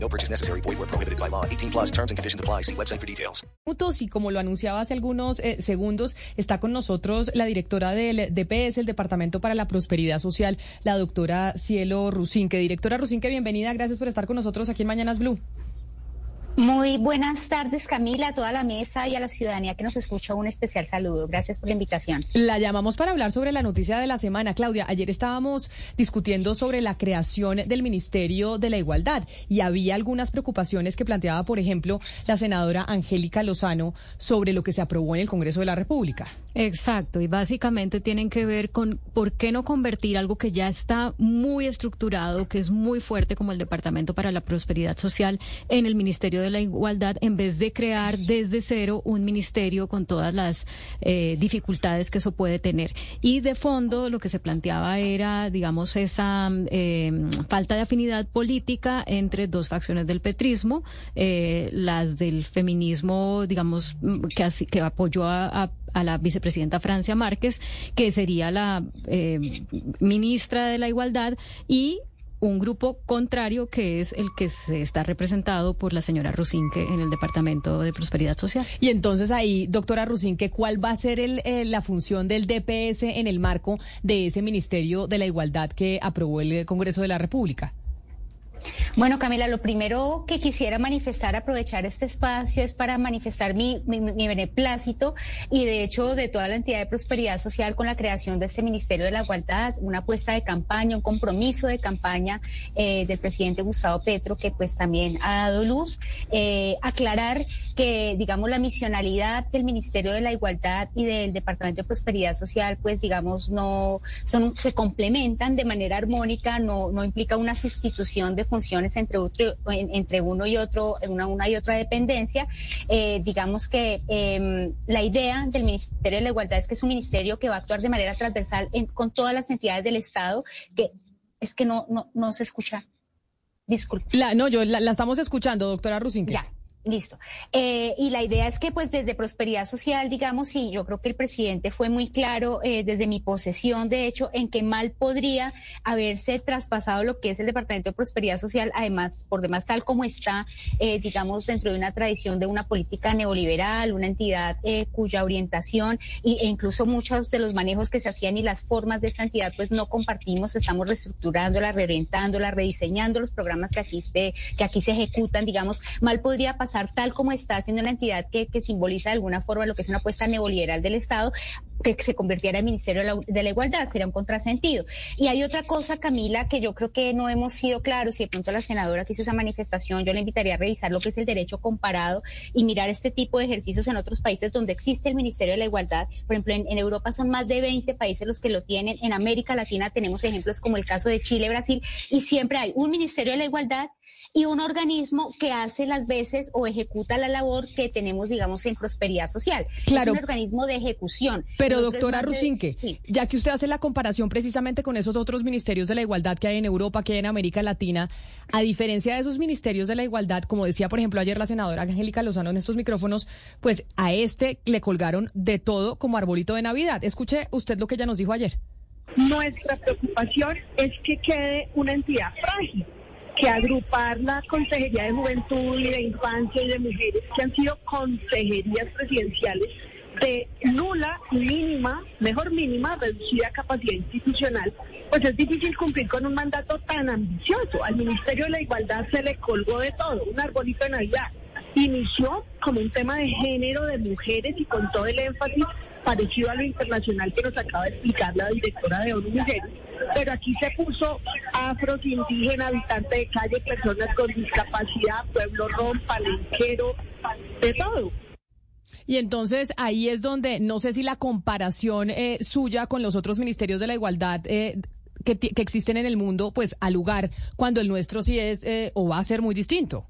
No purchase necessary. Void where prohibited by law. 18 plus terms and conditions apply. See website for details. y como lo anunciaba hace algunos eh, segundos, está con nosotros la directora del DPS, el Departamento para la Prosperidad Social, la doctora Cielo Rusinque. Directora Rusinque, bienvenida. Gracias por estar con nosotros aquí en Mañanas Blue. Muy buenas tardes, Camila, a toda la mesa y a la ciudadanía que nos escucha. Un especial saludo. Gracias por la invitación. La llamamos para hablar sobre la noticia de la semana. Claudia, ayer estábamos discutiendo sobre la creación del Ministerio de la Igualdad y había algunas preocupaciones que planteaba, por ejemplo, la senadora Angélica Lozano sobre lo que se aprobó en el Congreso de la República. Exacto, y básicamente tienen que ver con por qué no convertir algo que ya está muy estructurado, que es muy fuerte como el Departamento para la Prosperidad Social, en el Ministerio de la Igualdad, en vez de crear desde cero un ministerio con todas las eh, dificultades que eso puede tener. Y de fondo lo que se planteaba era, digamos, esa eh, falta de afinidad política entre dos facciones del petrismo, eh, las del feminismo, digamos, que, que apoyó a la vicepresidenta Francia Márquez, que sería la eh, ministra de la Igualdad, y un grupo contrario que es el que se está representado por la señora Rusinque en el Departamento de Prosperidad Social. Y entonces ahí, doctora Rusinque, ¿cuál va a ser el, eh, la función del DPS en el marco de ese Ministerio de la Igualdad que aprobó el Congreso de la República? Bueno, Camila, lo primero que quisiera manifestar, aprovechar este espacio, es para manifestar mi, beneplácito y, de hecho, de toda la entidad de prosperidad social con la creación de este Ministerio de la Igualdad, una apuesta de campaña, un compromiso de campaña eh, del presidente Gustavo Petro, que pues también ha dado luz. Eh, aclarar que, digamos, la misionalidad del Ministerio de la Igualdad y del Departamento de Prosperidad Social, pues, digamos, no son, se complementan de manera armónica, no, no implica una sustitución de funciones entre, otro, en- entre uno y otro, una, una y otra dependencia. Eh, digamos que eh, la idea del Ministerio de la Igualdad es que es un ministerio que va a actuar de manera transversal en- con todas las entidades del Estado, que es que no, no, no se escucha. Disculpe. La, no, yo la, la estamos escuchando, doctora Rusinque. Ya. Listo. Eh, y la idea es que, pues, desde Prosperidad Social, digamos, y yo creo que el presidente fue muy claro eh, desde mi posesión, de hecho, en que mal podría haberse traspasado lo que es el Departamento de Prosperidad Social, además, por demás, tal como está, eh, digamos, dentro de una tradición de una política neoliberal, una entidad eh, cuya orientación y, e incluso muchos de los manejos que se hacían y las formas de esa entidad, pues, no compartimos, estamos reestructurándola, reorientándola, rediseñando los programas que aquí se, que aquí se ejecutan, digamos, mal podría pasar tal como está siendo una entidad que, que simboliza de alguna forma lo que es una apuesta neoliberal del Estado, que se convirtiera en Ministerio de la, de la Igualdad, sería un contrasentido. Y hay otra cosa, Camila, que yo creo que no hemos sido claros, y de pronto la senadora que hizo esa manifestación, yo le invitaría a revisar lo que es el derecho comparado y mirar este tipo de ejercicios en otros países donde existe el Ministerio de la Igualdad. Por ejemplo, en, en Europa son más de 20 países los que lo tienen, en América Latina tenemos ejemplos como el caso de Chile, Brasil, y siempre hay un Ministerio de la Igualdad y un organismo que hace las veces o ejecuta la labor que tenemos, digamos, en prosperidad social. Claro. Es un organismo de ejecución. Pero doctora de- Rusinque, sí. ya que usted hace la comparación precisamente con esos otros ministerios de la igualdad que hay en Europa, que hay en América Latina, a diferencia de esos ministerios de la igualdad, como decía por ejemplo ayer la senadora Angélica Lozano en estos micrófonos, pues a este le colgaron de todo como arbolito de Navidad. Escuche usted lo que ella nos dijo ayer. Nuestra preocupación es que quede una entidad frágil, que agrupar la Consejería de Juventud y de Infancia y de Mujeres, que han sido consejerías presidenciales de nula, mínima, mejor mínima, reducida capacidad institucional, pues es difícil cumplir con un mandato tan ambicioso. Al Ministerio de la Igualdad se le colgó de todo, un arbolito de Navidad. Inició como un tema de género de mujeres y con todo el énfasis parecido a lo internacional que nos acaba de explicar la directora de ONU Mujeres. Pero aquí se puso afros, indígena, habitante de calle, personas con discapacidad, pueblo rom, palenquero, de todo. Y entonces ahí es donde no sé si la comparación eh, suya con los otros ministerios de la igualdad eh, que, existen en el mundo, pues al lugar, cuando el nuestro sí es eh, o va a ser muy distinto.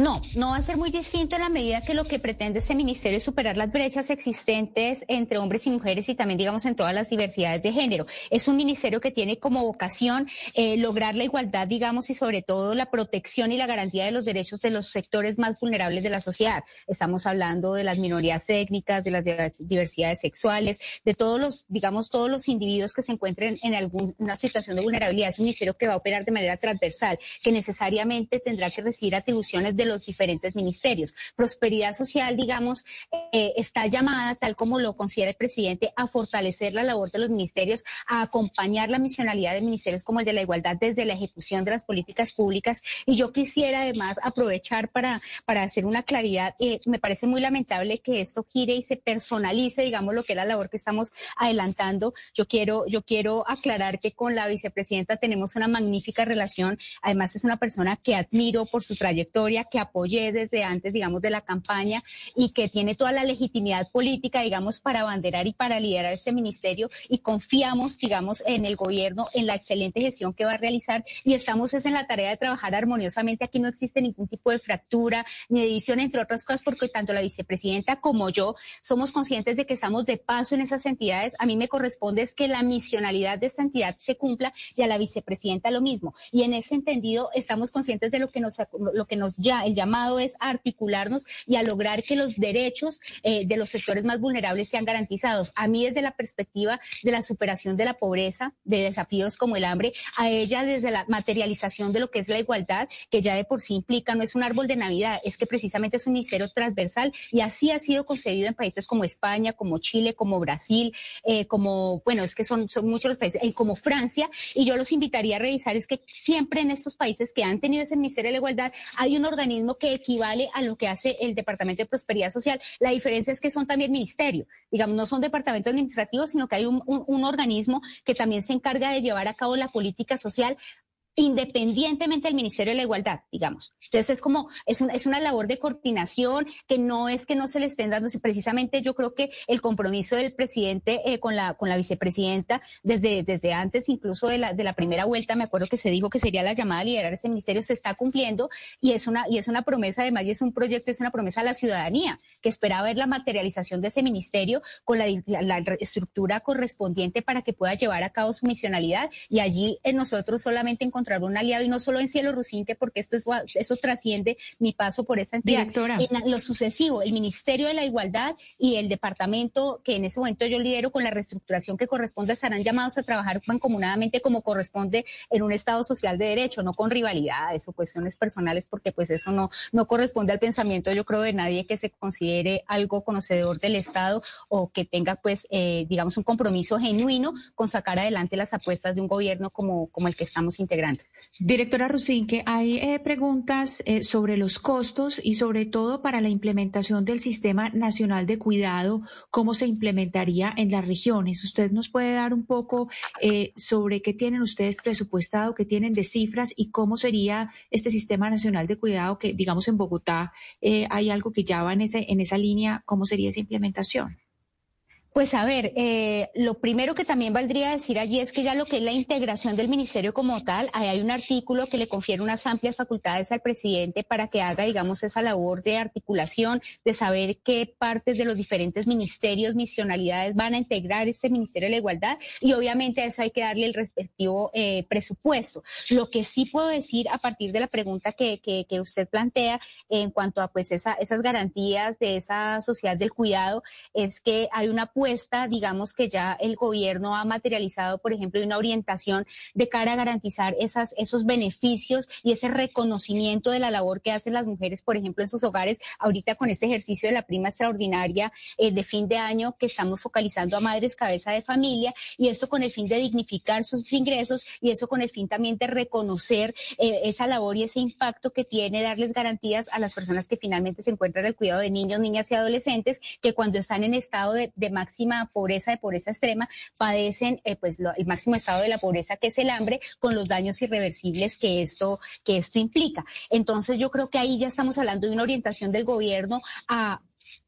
No, no va a ser muy distinto en la medida que lo que pretende ese ministerio es superar las brechas existentes entre hombres y mujeres y también, digamos, en todas las diversidades de género. Es un ministerio que tiene como vocación eh, lograr la igualdad, digamos, y sobre todo la protección y la garantía de los derechos de los sectores más vulnerables de la sociedad. Estamos hablando de las minorías étnicas, de las diversidades sexuales, de todos los, digamos, todos los individuos que se encuentren en alguna situación de vulnerabilidad. Es un ministerio que va a operar de manera transversal, que necesariamente tendrá que recibir atribuciones de los diferentes ministerios. Prosperidad social, digamos, eh, está llamada, tal como lo considera el presidente, a fortalecer la labor de los ministerios, a acompañar la misionalidad de ministerios como el de la igualdad desde la ejecución de las políticas públicas. Y yo quisiera además aprovechar para, para hacer una claridad. Eh, me parece muy lamentable que esto gire y se personalice, digamos, lo que es la labor que estamos adelantando. Yo quiero, yo quiero aclarar que con la vicepresidenta tenemos una magnífica relación. Además, es una persona que admiro por su trayectoria, que apoyé desde antes, digamos, de la campaña y que tiene toda la legitimidad política, digamos, para abanderar y para liderar este ministerio y confiamos, digamos, en el gobierno, en la excelente gestión que va a realizar y estamos es en la tarea de trabajar armoniosamente. Aquí no existe ningún tipo de fractura ni división, entre otras cosas, porque tanto la vicepresidenta como yo somos conscientes de que estamos de paso en esas entidades. A mí me corresponde es que la misionalidad de esta entidad se cumpla y a la vicepresidenta lo mismo. Y en ese entendido estamos conscientes de lo que nos, lo que nos el llamado es articularnos y a lograr que los derechos eh, de los sectores más vulnerables sean garantizados. A mí desde la perspectiva de la superación de la pobreza, de desafíos como el hambre, a ella desde la materialización de lo que es la igualdad, que ya de por sí implica, no es un árbol de Navidad, es que precisamente es un ministerio transversal y así ha sido concebido en países como España, como Chile, como Brasil, eh, como, bueno, es que son, son muchos los países, eh, como Francia, y yo los invitaría a revisar, es que siempre en estos países que han tenido ese Ministerio de la Igualdad hay un organismo que equivale a lo que hace el Departamento de Prosperidad Social. La diferencia es que son también ministerio, digamos, no son departamentos administrativos, sino que hay un organismo que también se encarga de llevar a cabo la política social independientemente del Ministerio de la Igualdad, digamos. Entonces es como, es, es una labor de coordinación que no es que no se le estén dando, precisamente yo creo que el compromiso del presidente eh, con, la, con la vicepresidenta desde, desde antes incluso de la, de la primera vuelta, me acuerdo que se dijo que sería la llamada a liderar ese ministerio, se está cumpliendo y es una, y es una promesa además y es un proyecto, es una promesa a la ciudadanía que esperaba ver la materialización de ese ministerio con la, la, estructura correspondiente para que pueda llevar a cabo su misionalidad y allí en nosotros solamente encontramos encontrar un aliado y no solo en Cielo Rusinque, porque esto es, eso trasciende mi paso por esa entidad. Directora. En lo sucesivo, el Ministerio de la Igualdad y el departamento que en ese momento yo lidero con la reestructuración que corresponde estarán llamados a trabajar mancomunadamente como corresponde en un Estado social de derecho, no con rivalidades o cuestiones personales, porque pues eso no, no corresponde al pensamiento, yo creo, de nadie que se considere algo conocedor del Estado o que tenga pues, eh, digamos, un compromiso genuino con sacar adelante las apuestas de un gobierno como, como el que estamos integrando. Directora Rusinque, hay eh, preguntas eh, sobre los costos y sobre todo para la implementación del Sistema Nacional de Cuidado, cómo se implementaría en las regiones. ¿Usted nos puede dar un poco eh, sobre qué tienen ustedes presupuestado, qué tienen de cifras y cómo sería este Sistema Nacional de Cuidado que, digamos, en Bogotá hay algo que ya va en, ese, en esa línea, cómo sería esa implementación? Pues a ver, eh, lo primero que también valdría decir allí es que ya lo que es la integración del ministerio como tal, ahí hay un artículo que le confiere unas amplias facultades al presidente para que haga, digamos, esa labor de articulación, de saber qué partes de los diferentes ministerios, misionalidades van a integrar este Ministerio de la Igualdad y obviamente a eso hay que darle el respectivo eh, presupuesto. Lo que sí puedo decir a partir de la pregunta que, usted plantea en cuanto a pues esa, esas garantías de esa sociedad del cuidado es que hay una digamos que ya el gobierno ha materializado, por ejemplo, una orientación de cara a garantizar esas, esos beneficios y ese reconocimiento de la labor que hacen las mujeres, por ejemplo, en sus hogares, ahorita con este ejercicio de la prima extraordinaria eh, de fin de año que estamos focalizando a madres cabeza de familia y esto con el fin de dignificar sus ingresos y eso con el fin también de reconocer eh, esa labor y ese impacto que tiene darles garantías a las personas que finalmente se encuentran el cuidado de niños, niñas y adolescentes que cuando están en estado de, de máxima pobreza, de pobreza extrema, padecen eh, pues el máximo estado de la pobreza que es el hambre con los daños irreversibles que esto, que esto implica. Entonces yo creo que ahí ya estamos hablando de una orientación del gobierno a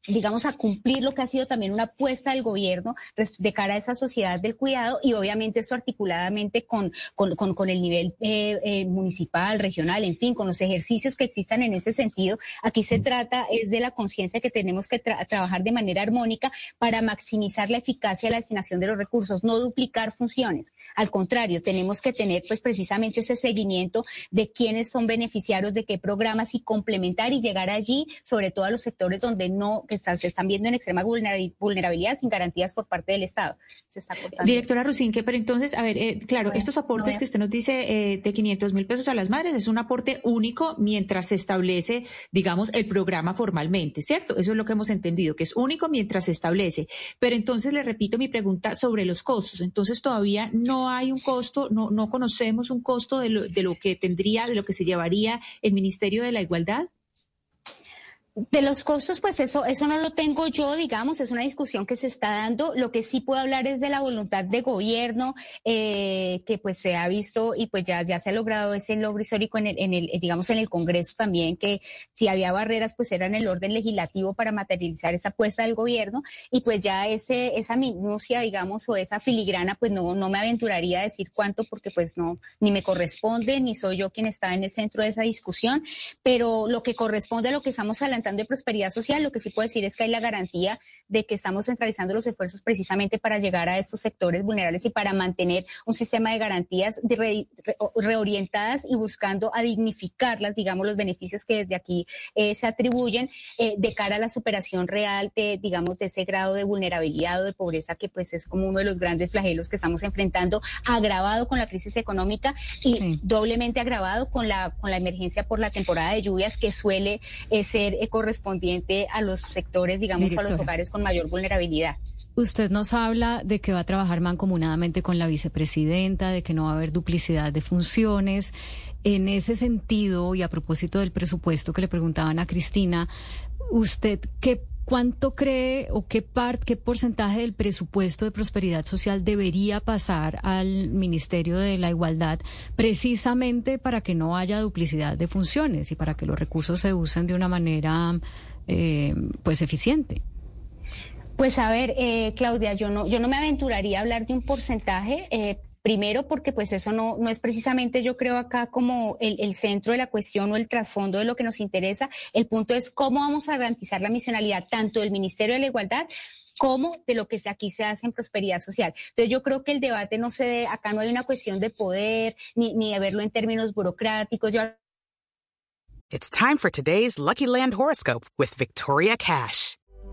digamos, a cumplir lo que ha sido también una apuesta del gobierno de cara a esa sociedad del cuidado y obviamente esto articuladamente con, con, con, el nivel eh, eh, municipal, regional, en fin, con los ejercicios que existan en ese sentido. Aquí se trata es de la conciencia que tenemos que trabajar de manera armónica para maximizar la eficacia de la destinación de los recursos, no duplicar funciones. Al contrario, tenemos que tener pues precisamente ese seguimiento de quiénes son beneficiarios de qué programas y complementar y llegar allí, sobre todo a los sectores donde no se están viendo en extrema vulnerabilidad sin garantías por parte del Estado. Directora Rusinque, pero entonces, a ver, eh, claro, estos aportes que usted nos dice eh, de 500 mil pesos a las madres es un aporte único mientras se establece, digamos, el programa formalmente, ¿cierto? Eso es lo que hemos entendido, que es único mientras se establece. Pero entonces le repito mi pregunta sobre los costos. Entonces todavía no hay un costo, no, no conocemos un costo de lo, de lo que tendría, de lo que se llevaría el Ministerio de la Igualdad. De los costos, pues eso, eso no lo tengo yo, digamos, es una discusión que se está dando. Lo que sí puedo hablar es de la voluntad de gobierno, eh, que pues se ha visto y pues ya, ya se ha logrado ese logro histórico en el, digamos, en el Congreso también, que si había barreras, pues era en el orden legislativo para materializar esa apuesta del gobierno. Y pues ya ese, esa minucia, digamos, o esa filigrana, pues no, no me aventuraría a decir cuánto, porque pues no, ni me corresponde, ni soy yo quien está en el centro de esa discusión. Pero lo que corresponde a lo que estamos hablando de prosperidad social, lo que sí puedo decir es que hay la garantía de que estamos centralizando los esfuerzos precisamente para llegar a estos sectores vulnerables y para mantener un sistema de garantías reorientadas y buscando a dignificarlas, digamos, los beneficios que desde aquí eh, se atribuyen eh, de cara a la superación real de, digamos, de ese grado de vulnerabilidad o de pobreza que pues es como uno de los grandes flagelos que estamos enfrentando, agravado con la crisis económica y doblemente agravado con la, con la emergencia por la temporada de lluvias que suele eh, ser correspondiente a los sectores, digamos, a los hogares con mayor vulnerabilidad. Usted nos habla de que va a trabajar mancomunadamente con la vicepresidenta, de que no va a haber duplicidad de funciones. En ese sentido, y a propósito del presupuesto que le preguntaban a Cristina, ¿usted qué ¿Cuánto cree o qué parte, qué porcentaje del presupuesto de prosperidad social debería pasar al Ministerio de la Igualdad precisamente para que no haya duplicidad de funciones y para que los recursos se usen de una manera eh, pues eficiente? Pues a ver, eh, Claudia, yo no, yo no me aventuraría a hablar de un porcentaje. Eh, Primero, porque pues eso no, no es precisamente, yo creo, acá como el, el, centro de la cuestión o el trasfondo de lo que nos interesa. El punto es cómo vamos a garantizar la misionalidad tanto del Ministerio de la Igualdad como de lo que aquí se hace en prosperidad social. Entonces yo creo que el debate no se debe, acá no hay una cuestión de poder ni, ni de verlo en términos burocráticos. Yo... It's time for today's Lucky Land horoscope with Victoria Cash.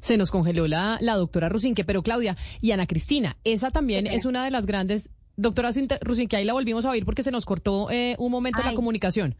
Se nos congeló la, la doctora Rusinque, pero Claudia y Ana Cristina, esa también es una de las grandes... Doctora Rusinque, ahí la volvimos a oír porque se nos cortó eh, un momento la comunicación.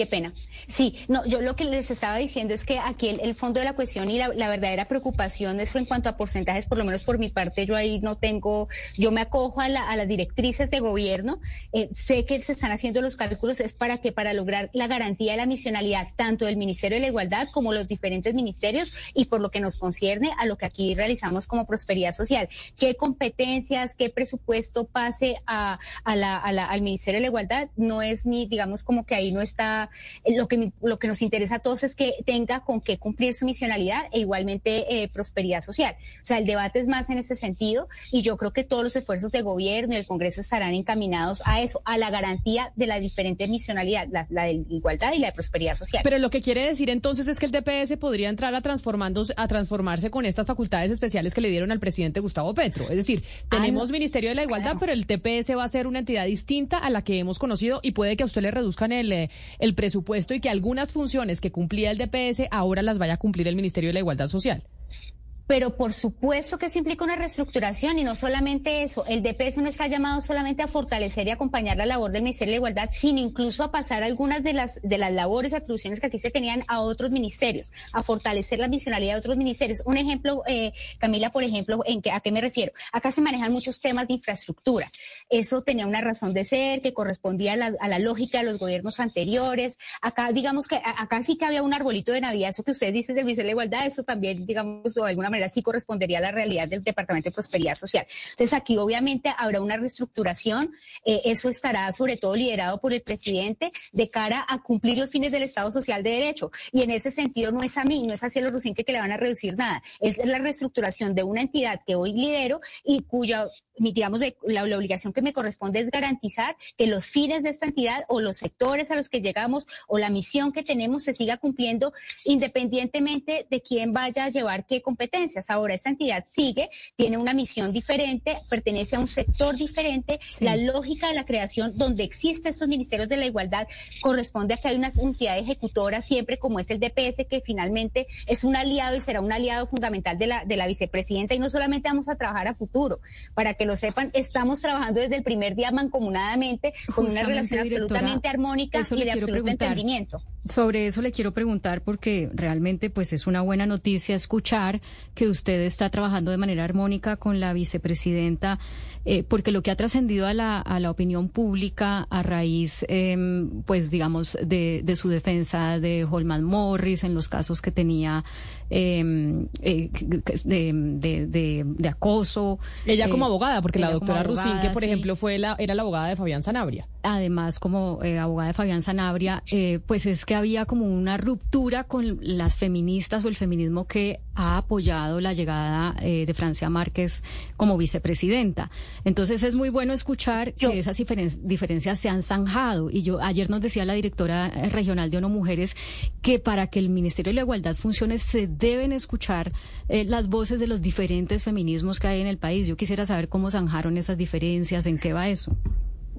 Qué pena. Sí, no, yo lo que les estaba diciendo es que aquí el, fondo de la cuestión y la, verdadera preocupación es en cuanto a porcentajes, por lo menos por mi parte, yo ahí no tengo, yo me acojo a, las directrices de gobierno, eh, sé que se están haciendo los cálculos, es para que para lograr la garantía de la misionalidad tanto del Ministerio de la Igualdad como los diferentes ministerios y por lo que nos concierne a lo que aquí realizamos como prosperidad social. ¿Qué competencias, qué presupuesto pase a, al Ministerio de la Igualdad? No es ni, digamos, como que ahí no está eh, lo que, lo que nos interesa a todos es que tenga con qué cumplir su misionalidad e igualmente eh, prosperidad social. O sea, el debate es más en ese sentido y yo creo que todos los esfuerzos de gobierno y el Congreso estarán encaminados a eso, a la garantía de la diferente misionalidad, la, de igualdad y la de prosperidad social. Pero lo que quiere decir entonces es que el TPS podría entrar a, transformándose, a transformarse con estas facultades especiales que le dieron al presidente Gustavo Petro. Es decir, tenemos Ministerio de la Igualdad, pero el TPS va a ser una entidad distinta a la que hemos conocido y puede que a usted le reduzcan el, eh, el presupuesto y que algunas funciones que cumplía el DPS ahora las vaya a cumplir el Ministerio de la Igualdad Social. Pero por supuesto que eso implica una reestructuración y no solamente eso, el DPS no está llamado solamente a fortalecer y acompañar la labor del Ministerio de Igualdad, sino incluso a pasar algunas de las, de las labores, atribuciones que aquí se tenían a otros ministerios, a fortalecer la misionalidad de otros ministerios. Un ejemplo, eh, Camila, por ejemplo, ¿en que, ¿a qué me refiero? Acá se manejan muchos temas de infraestructura. Eso tenía una razón de ser que correspondía a la, a la lógica de los gobiernos anteriores. Acá, digamos que acá sí que había un arbolito de Navidad, eso que ustedes dicen del Ministerio de Igualdad, eso también, digamos, de alguna manera sí correspondería a la realidad del Departamento de Prosperidad Social. Entonces aquí obviamente habrá una reestructuración, eh, eso estará sobre todo liderado por el presidente de cara a cumplir los fines del Estado Social de Derecho. Y en ese sentido no es a mí, no es a Cielo Rusinque que le van a reducir nada, es la reestructuración de una entidad que hoy lidero y cuya digamos, la, obligación que me corresponde es garantizar que los fines de esta entidad o los sectores a los que llegamos o la misión que tenemos se siga cumpliendo independientemente de quién vaya a llevar qué Ahora, esta entidad sigue, tiene una misión diferente, pertenece a un sector diferente. Sí. La lógica de la creación donde existen estos ministerios de la igualdad corresponde a que hay una entidad ejecutora siempre como es el DPS que finalmente es un aliado y será un aliado fundamental de la, de la vicepresidenta y no solamente vamos a trabajar a futuro para que lo sepan, estamos trabajando desde el primer día mancomunadamente con Justamente, una relación absolutamente armónica y de absoluto preguntar. entendimiento. Sobre eso le quiero preguntar porque realmente pues es una buena noticia escuchar que usted está trabajando de manera armónica con la vicepresidenta, eh, porque lo que ha trascendido a la, a la opinión pública a raíz, eh, pues digamos, de, de, su defensa de Holman Morris en los casos que tenía eh, de, de, de, acoso. Ella como abogada, porque la doctora Rusín, que por sí. ejemplo fue la, era la abogada de Fabián Sanabria. Además, como eh, abogada de Fabián Sanabria, eh, pues es que había como una ruptura con las feministas o el feminismo que ha apoyado la llegada eh, de Francia Márquez como vicepresidenta. Entonces es muy bueno escuchar yo. que esas diferen diferencias se han zanjado. Y yo ayer nos decía la directora regional de ONU Mujeres que para que el Ministerio de la Igualdad funcione se deben escuchar eh, las voces de los diferentes feminismos que hay en el país. Yo quisiera saber cómo zanjaron esas diferencias, en qué va eso.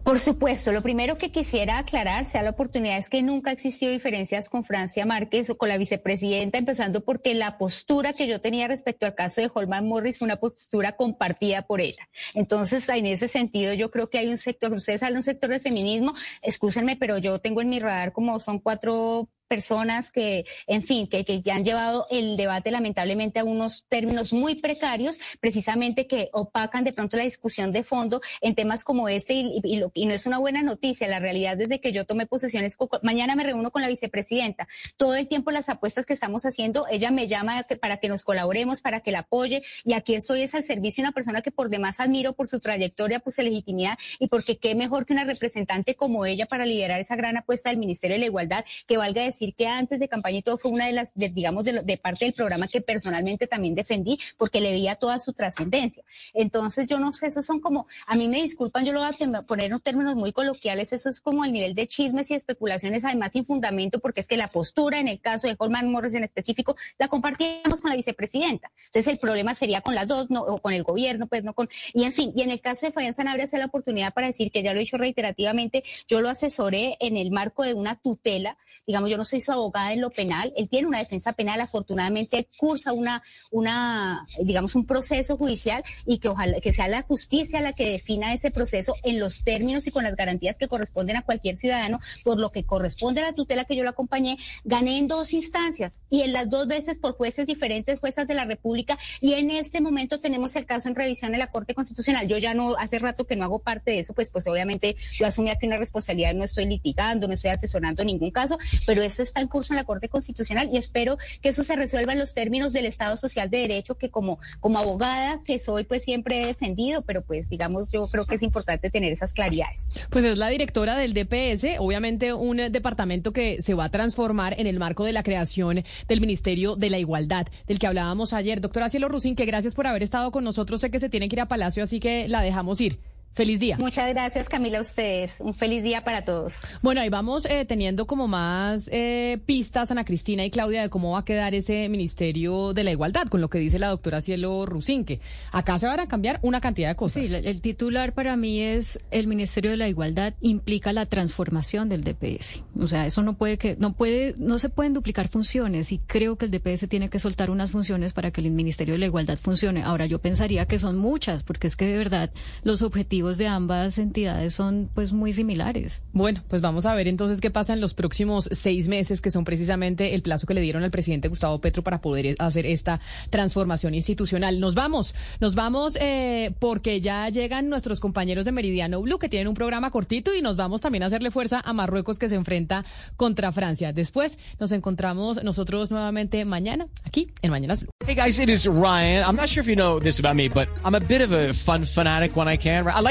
Por supuesto, lo primero que quisiera aclarar, sea la oportunidad, es que nunca ha existido diferencias con Francia Márquez o con la vicepresidenta, empezando porque la postura que yo tenía respecto al caso de Holman Morris fue una postura compartida por ella. Entonces, en ese sentido, yo creo que hay un sector, ustedes hablan un sector del feminismo, excúsenme, pero yo tengo en mi radar como son cuatro personas que, en fin, que, que, han llevado el debate lamentablemente a unos términos muy precarios, precisamente que opacan de pronto la discusión de fondo en temas como este y, lo, y no es una buena noticia. La realidad desde que yo tomé posesiones, mañana me reúno con la vicepresidenta. Todo el tiempo las apuestas que estamos haciendo, ella me llama para que nos colaboremos, para que la apoye y aquí estoy es al servicio de una persona que por demás admiro por su trayectoria, por su legitimidad y porque qué mejor que una representante como ella para liderar esa gran apuesta del Ministerio de la Igualdad que valga decir que antes de campaña y todo fue una de las, de, digamos, de, de, parte del programa que personalmente también defendí porque le veía toda su trascendencia. Entonces, yo no sé, esos son como, a mí me disculpan, yo lo voy a poner en términos muy coloquiales, eso es como el nivel de chismes y especulaciones, además sin fundamento, porque es que la postura en el caso de Holman Morris en específico la compartíamos con la vicepresidenta. Entonces, el problema sería con las dos, no, o con el gobierno, pues no con, y en fin, y en el caso de Fabián Sanabria, se la oportunidad para decir que ya lo he dicho reiterativamente, yo lo asesoré en el marco de una tutela, digamos, yo no soy su abogada en lo penal, él tiene una defensa penal, afortunadamente él cursa una, una, digamos, un proceso judicial y que ojalá que sea la justicia la que defina ese proceso en los términos y con las garantías que corresponden a cualquier ciudadano, por lo que corresponde a la tutela que yo lo acompañé, gané en dos instancias y en las dos veces por jueces diferentes, juezas de la República, y en este momento tenemos el caso en revisión en la Corte Constitucional. Yo ya no, hace rato que no hago parte de eso, pues, pues obviamente yo asumí aquí una responsabilidad, no estoy litigando, no estoy asesorando ningún caso, pero eso está en curso en la Corte Constitucional y espero que eso se resuelva en los términos del Estado Social de Derecho que como, como abogada que soy pues siempre he defendido, pero pues digamos yo creo que es importante tener esas claridades. Pues es la directora del DPS, obviamente un departamento que se va a transformar en el marco de la creación del Ministerio de la Igualdad, del que hablábamos ayer. Doctora Cielo Rusín, que gracias por haber estado con nosotros. Sé que se tiene que ir a Palacio, así que la dejamos ir. Feliz día. Muchas gracias, Camila, a ustedes. Un feliz día para todos. Bueno, ahí vamos eh, teniendo como más eh, pistas, Ana Cristina y Claudia, de cómo va a quedar ese Ministerio de la Igualdad, con lo que dice la doctora Cielo Rusinque. Acá se van a cambiar una cantidad de cosas. Sí, el titular para mí es el Ministerio de la Igualdad implica la transformación del DPS. O sea, eso no puede que, no puede, no se pueden duplicar funciones y creo que el DPS tiene que soltar unas funciones para que el Ministerio de la Igualdad funcione. Ahora, yo pensaría que son muchas, porque es que de verdad los objetivos de ambas entidades son pues muy similares. Bueno, pues vamos a ver entonces qué pasa en los próximos seis meses, que son precisamente el plazo que le dieron al presidente Gustavo Petro para poder hacer esta transformación institucional. Nos vamos, nos vamos eh, porque ya llegan nuestros compañeros de Meridiano Blue que tienen un programa cortito y nos vamos también a hacerle fuerza a Marruecos que se enfrenta contra Francia. Después nos encontramos nosotros nuevamente mañana aquí en Mañanas Blue. Hey guys, it is Ryan. I'm not sure if you know this about me, but I'm a bit of a fun fanatic when I can. I like